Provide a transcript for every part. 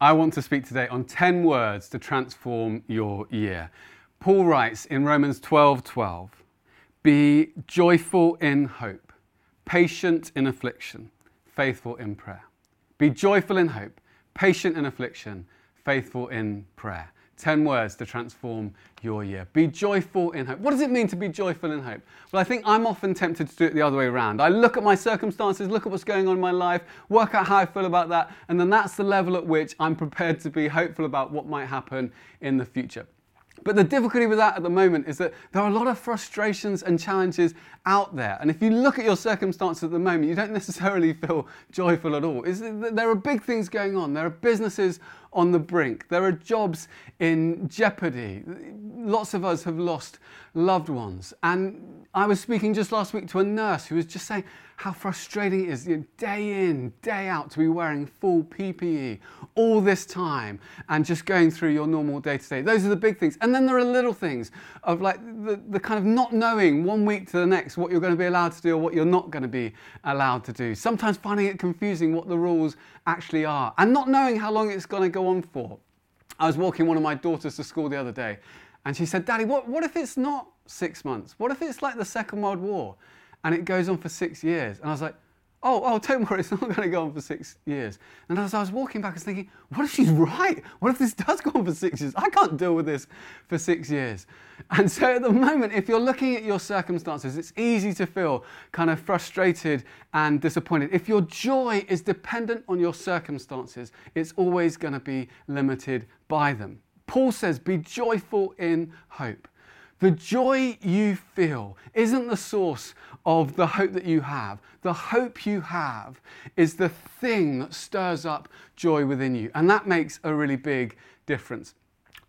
I want to speak today on 10 words to transform your year. Paul writes in Romans 12 12, Be joyful in hope, patient in affliction, faithful in prayer. Be joyful in hope, patient in affliction, faithful in prayer. 10 words to transform your year. Be joyful in hope. What does it mean to be joyful in hope? Well, I think I'm often tempted to do it the other way around. I look at my circumstances, look at what's going on in my life, work out how I feel about that, and then that's the level at which I'm prepared to be hopeful about what might happen in the future. But the difficulty with that at the moment is that there are a lot of frustrations and challenges out there. And if you look at your circumstances at the moment, you don't necessarily feel joyful at all. there are big things going on. There are businesses on the brink. There are jobs in jeopardy. Lots of us have lost loved ones. And I was speaking just last week to a nurse who was just saying how frustrating it is you know, day in, day out to be wearing full PPE all this time and just going through your normal day to day. Those are the big things. And then there are little things of like the, the kind of not knowing one week to the next what you're going to be allowed to do or what you're not going to be allowed to do. Sometimes finding it confusing what the rules actually are and not knowing how long it's going to go on for. I was walking one of my daughters to school the other day and she said, Daddy, what, what if it's not six months? What if it's like the Second World War and it goes on for six years? And I was like, oh, oh, don't worry, it's not going to go on for six years. And as I was walking back, I was thinking, what if she's right? What if this does go on for six years? I can't deal with this for six years. And so at the moment, if you're looking at your circumstances, it's easy to feel kind of frustrated and disappointed. If your joy is dependent on your circumstances, it's always going to be limited by them. Paul says, be joyful in hope. The joy you feel isn't the source of the hope that you have. The hope you have is the thing that stirs up joy within you. And that makes a really big difference.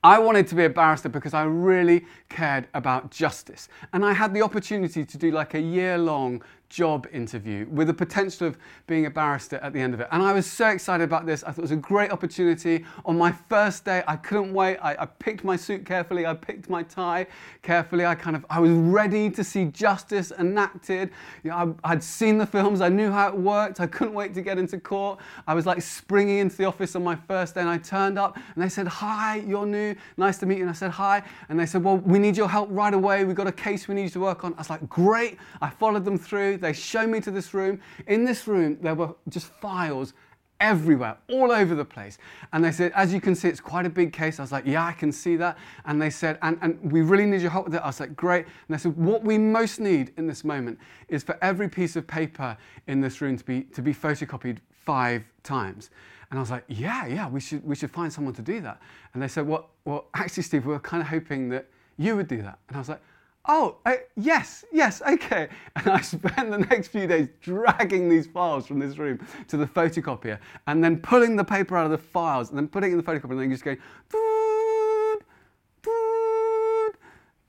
I wanted to be a barrister because I really cared about justice. And I had the opportunity to do like a year long job interview with the potential of being a barrister at the end of it. And I was so excited about this. I thought it was a great opportunity. On my first day, I couldn't wait. I, I, picked my suit carefully. I picked my tie carefully. I kind of, I was ready to see justice enacted. You know, I, I'd seen the films. I knew how it worked. I couldn't wait to get into court. I was like springing into the office on my first day and I turned up and they said, hi, you're new. Nice to meet you. And I said, hi. And they said, well, we need your help right away. We've got a case we need you to work on. I was like, great. I followed them through. They showed me to this room. In this room, there were just files everywhere, all over the place. And they said, as you can see, it's quite a big case. I was like, yeah, I can see that. And they said, and, and we really need your help with it. I was like, great. And they said, what we most need in this moment is for every piece of paper in this room to be, to be photocopied five times. And I was like, yeah, yeah, we should, we should find someone to do that. And they said, well, well, actually, Steve, we were kind of hoping that you would do that. And I was like, oh, yes, yes, okay. And I spent the next few days dragging these files from this room to the photocopier and then pulling the paper out of the files and then putting it in the photocopier and then just going,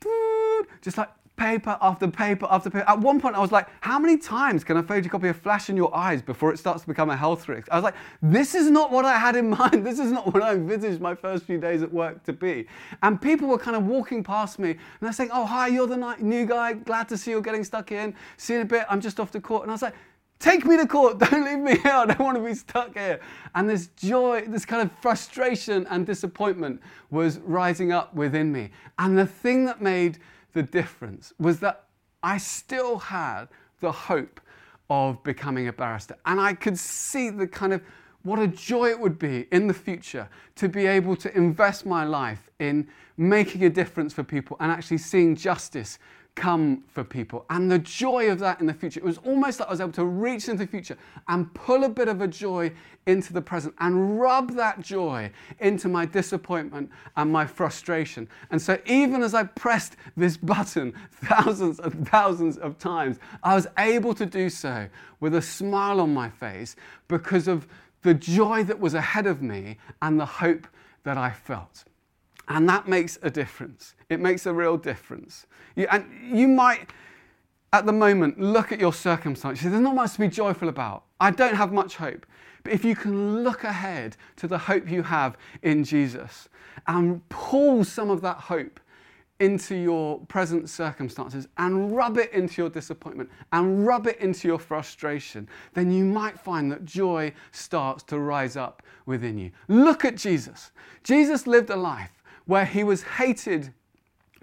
dood, just like paper after paper after paper. At one point, I was like, how many times can I photocopy a flash in your eyes before it starts to become a health risk? I was like, this is not what I had in mind. This is not what I envisaged my first few days at work to be. And people were kind of walking past me and they're saying, oh, hi, you're the new guy. Glad to see you're getting stuck in. See you in a bit. I'm just off to court. And I was like, Take me to court. Don't leave me here. I don't want to be stuck here. And this joy, this kind of frustration and disappointment was rising up within me. And the thing that made the difference was that I still had the hope of becoming a barrister. And I could see the kind of what a joy it would be in the future to be able to invest my life in making a difference for people and actually seeing justice come for people. And the joy of that in the future, it was almost like I was able to reach into the future and pull a bit of a joy into the present and rub that joy into my disappointment and my frustration. And so, even as I pressed this button thousands and thousands of times, I was able to do so with a smile on my face because of the joy that was ahead of me and the hope that I felt. And that makes a difference. It makes a real difference. You, and you might, at the moment, look at your circumstances. There's not much to be joyful about. I don't have much hope. But if you can look ahead to the hope you have in Jesus and pull some of that hope into your present circumstances and rub it into your disappointment and rub it into your frustration, then you might find that joy starts to rise up within you. Look at Jesus. Jesus lived a life where he was hated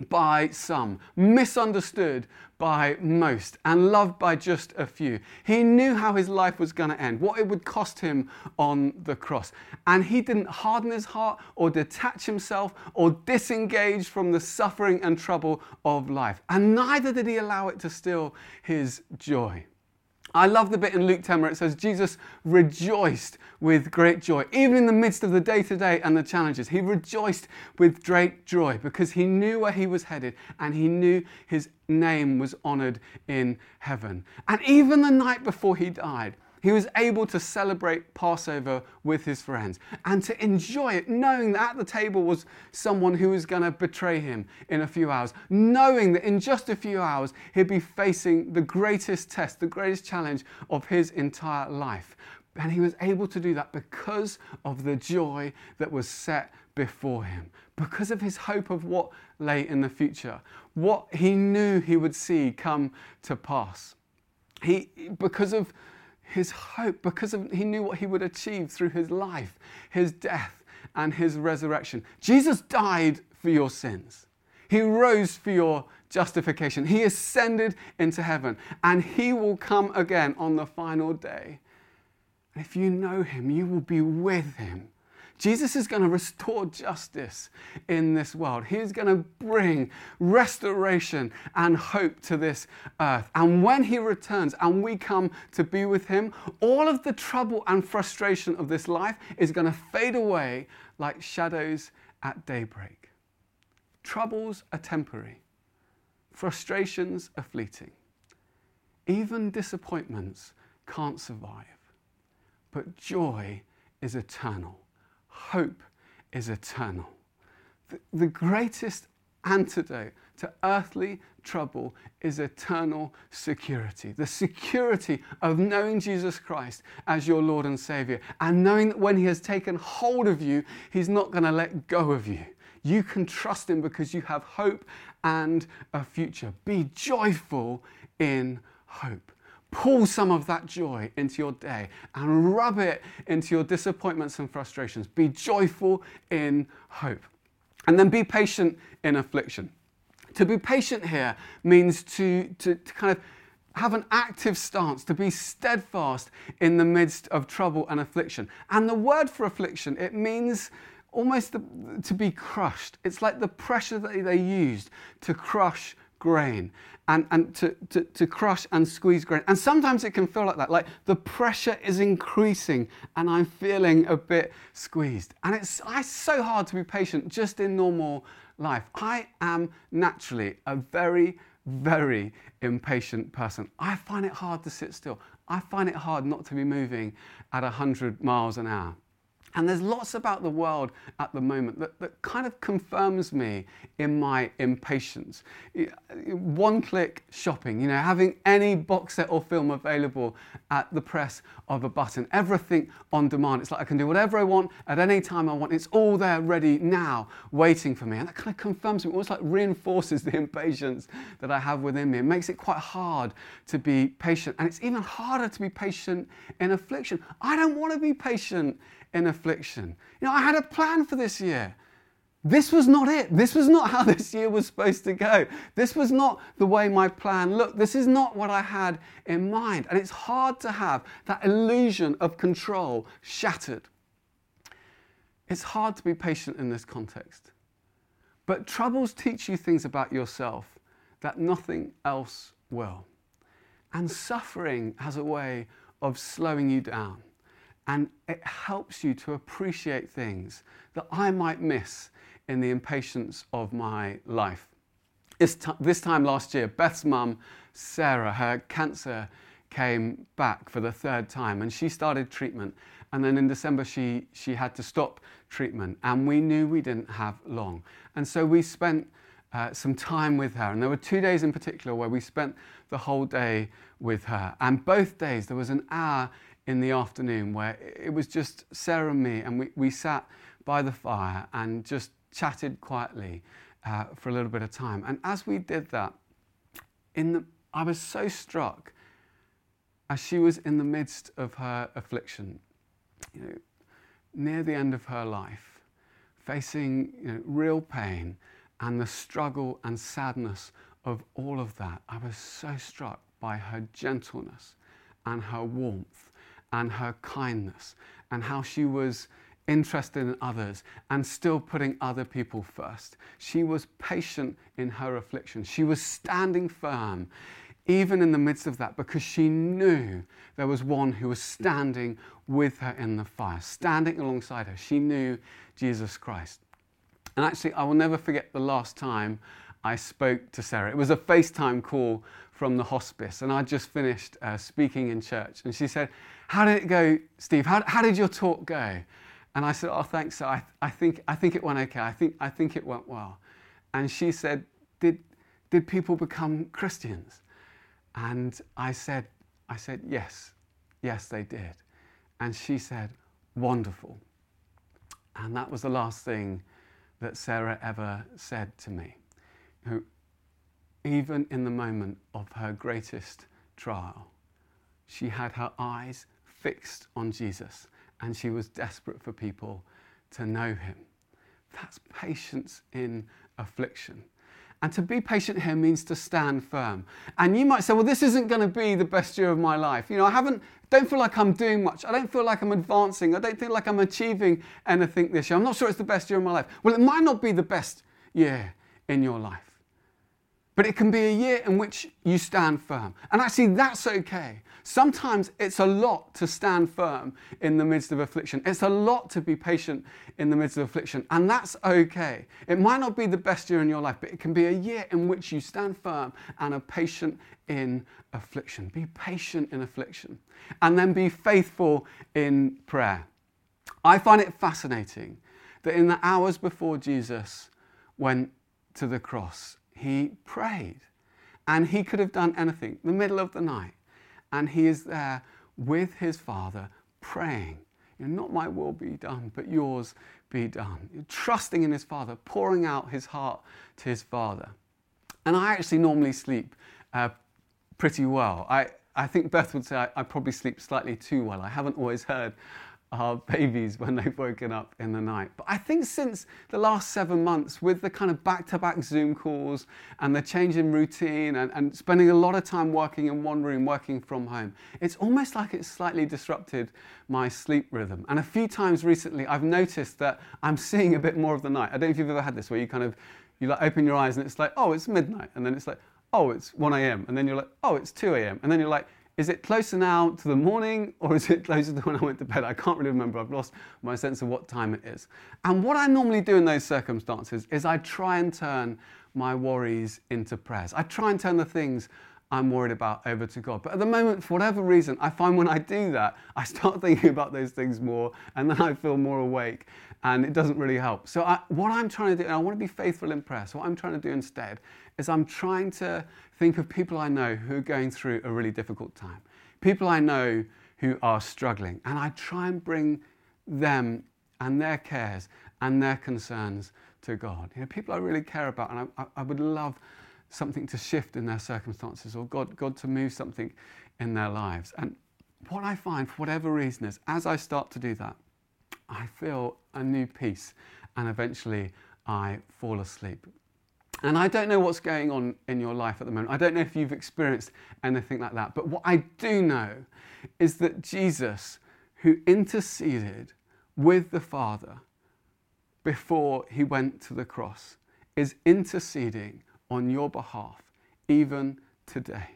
by some, misunderstood by most, and loved by just a few. He knew how his life was going to end, what it would cost him on the cross. And he didn't harden his heart or detach himself or disengage from the suffering and trouble of life. And neither did he allow it to steal his joy. I love the bit in Luke 10 where it says Jesus rejoiced with great joy, even in the midst of the day to day and the challenges. He rejoiced with great joy because he knew where he was headed and he knew his name was honored in heaven. And even the night before he died, he was able to celebrate Passover with his friends and to enjoy it, knowing that at the table was someone who was going to betray him in a few hours, knowing that in just a few hours he'd be facing the greatest test, the greatest challenge of his entire life. And he was able to do that because of the joy that was set before him, because of his hope of what lay in the future, what he knew he would see come to pass. He, because of his hope because of, he knew what he would achieve through his life, his death, and his resurrection. Jesus died for your sins. He rose for your justification. He ascended into heaven, and he will come again on the final day. And if you know him, you will be with him Jesus is going to restore justice in this world. He's going to bring restoration and hope to this earth. And when he returns and we come to be with him, all of the trouble and frustration of this life is going to fade away like shadows at daybreak. Troubles are temporary, frustrations are fleeting. Even disappointments can't survive. But joy is eternal hope is eternal. The, the greatest antidote to earthly trouble is eternal security. The security of knowing Jesus Christ as your Lord and Savior and knowing that when He has taken hold of you, He's not going to let go of you. You can trust Him because you have hope and a future. Be joyful in hope. Pull some of that joy into your day and rub it into your disappointments and frustrations. Be joyful in hope. And then be patient in affliction. To be patient here means to, to, to kind of have an active stance, to be steadfast in the midst of trouble and affliction. And the word for affliction, it means almost the, to be crushed. It's like the pressure that they used to crush grain and, and to, to, to crush and squeeze grain. And sometimes it can feel like that, like the pressure is increasing and I'm feeling a bit squeezed. And it's, it's so hard to be patient just in normal life. I am naturally a very, very impatient person. I find it hard to sit still. I find it hard not to be moving at 100 miles an hour. And there's lots about the world at the moment that, that kind of confirms me in my impatience. One click shopping, you know, having any box set or film available at the press of a button, everything on demand. It's like I can do whatever I want at any time I want. It's all there ready now, waiting for me. And that kind of confirms me, almost like reinforces the impatience that I have within me. It makes it quite hard to be patient. And it's even harder to be patient in affliction. I don't want to be patient in affliction. You know, I had a plan for this year. This was not it. This was not how this year was supposed to go. This was not the way my plan looked. This is not what I had in mind. And it's hard to have that illusion of control shattered. It's hard to be patient in this context. But troubles teach you things about yourself that nothing else will. And suffering has a way of slowing you down and it helps you to appreciate things that I might miss in the impatience of my life. This, t- this time last year, Beth's mum, Sarah, her cancer came back for the third time and she started treatment. And then in December, she, she had to stop treatment. And we knew we didn't have long. And so we spent uh, some time with her. And there were two days in particular where we spent the whole day with her. And both days, there was an hour in the afternoon where it was just Sarah and me, and we, we sat by the fire and just chatted quietly uh, for a little bit of time. And as we did that, in the, I was so struck as she was in the midst of her affliction. You know, near the end of her life, facing you know, real pain and the struggle and sadness of all of that, I was so struck by her gentleness and her warmth and her kindness and how she was interested in others and still putting other people first. She was patient in her affliction. She was standing firm even in the midst of that because she knew there was one who was standing with her in the fire, standing alongside her. She knew Jesus Christ. And actually, I will never forget the last time I spoke to Sarah. It was a FaceTime call from the hospice, and I just finished uh, speaking in church. And she said, How did it go, Steve? How, how did your talk go? And I said, Oh, thanks. I, I, think, I think it went okay. I think, I think it went well. And she said, Did, did people become Christians? And I said, I said, Yes, yes, they did. And she said, Wonderful. And that was the last thing that Sarah ever said to me. Even in the moment of her greatest trial, she had her eyes fixed on Jesus and she was desperate for people to know him. That's patience in affliction. And to be patient here means to stand firm. And you might say, well, this isn't going to be the best year of my life. You know, I haven't, don't feel like I'm doing much. I don't feel like I'm advancing. I don't feel like I'm achieving anything this year. I'm not sure it's the best year of my life. Well, it might not be the best year in your life. But it can be a year in which you stand firm. And actually, that's okay. Sometimes it's a lot to stand firm in the midst of affliction. It's a lot to be patient in the midst of affliction. And that's okay. It might not be the best year in your life, but it can be a year in which you stand firm and are patient in affliction. Be patient in affliction. And then be faithful in prayer. I find it fascinating that in the hours before Jesus went to the cross, he prayed. And he could have done anything, the middle of the night. And he is there with his Father praying. You know, not my will be done, but yours be done. Trusting in his Father, pouring out his heart to his Father. And I actually normally sleep uh, pretty well. I, I think Beth would say I, I probably sleep slightly too well. I haven't always heard our babies when they've woken up in the night. But I think since the last seven months, with the kind of back to back Zoom calls and the change in routine and, and, spending a lot of time working in one room, working from home, it's almost like it's slightly disrupted my sleep rhythm. And a few times recently, I've noticed that I'm seeing a bit more of the night. I don't know if you've ever had this where you kind of you like open your eyes and it's like, oh, it's midnight. And then it's like, oh, it's 1 a.m. And then you're like, oh, it's 2 a.m. And then you're like, is it closer now to the morning or is it closer to when I went to bed? I can't really remember. I've lost my sense of what time it is. And what I normally do in those circumstances is I try and turn my worries into prayers. I try and turn the things I'm worried about over to God. But at the moment, for whatever reason, I find when I do that, I start thinking about those things more and then I feel more awake and it doesn't really help. So, I, what I'm trying to do, and I want to be faithful in prayer, so what I'm trying to do instead is I'm trying to think of people I know who are going through a really difficult time, people I know who are struggling, and I try and bring them and their cares and their concerns to God. You know, people I really care about, and I, I would love something to shift in their circumstances or God, God to move something in their lives. And what I find, for whatever reason, is as I start to do that, I feel a new peace and eventually I fall asleep. And I don't know what's going on in your life at the moment. I don't know if you've experienced anything like that. But what I do know is that Jesus, who interceded with the Father before he went to the cross, is interceding on your behalf even today.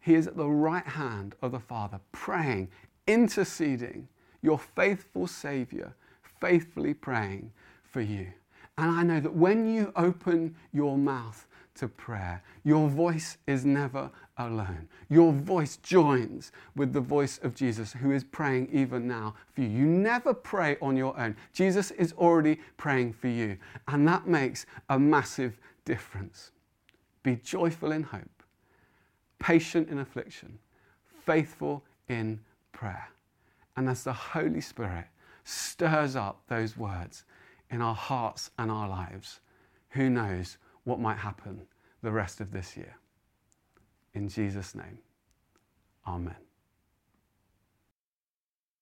He is at the right hand of the Father, praying, interceding, your faithful Savior, faithfully praying for you. And I know that when you open your mouth to prayer, your voice is never alone. Your voice joins with the voice of Jesus, who is praying even now for you. You never pray on your own. Jesus is already praying for you. And that makes a massive difference. Be joyful in hope, patient in affliction, faithful in prayer. And as the Holy Spirit stirs up those words, in our hearts and our lives, who knows what might happen the rest of this year. In Jesus' name, Amen.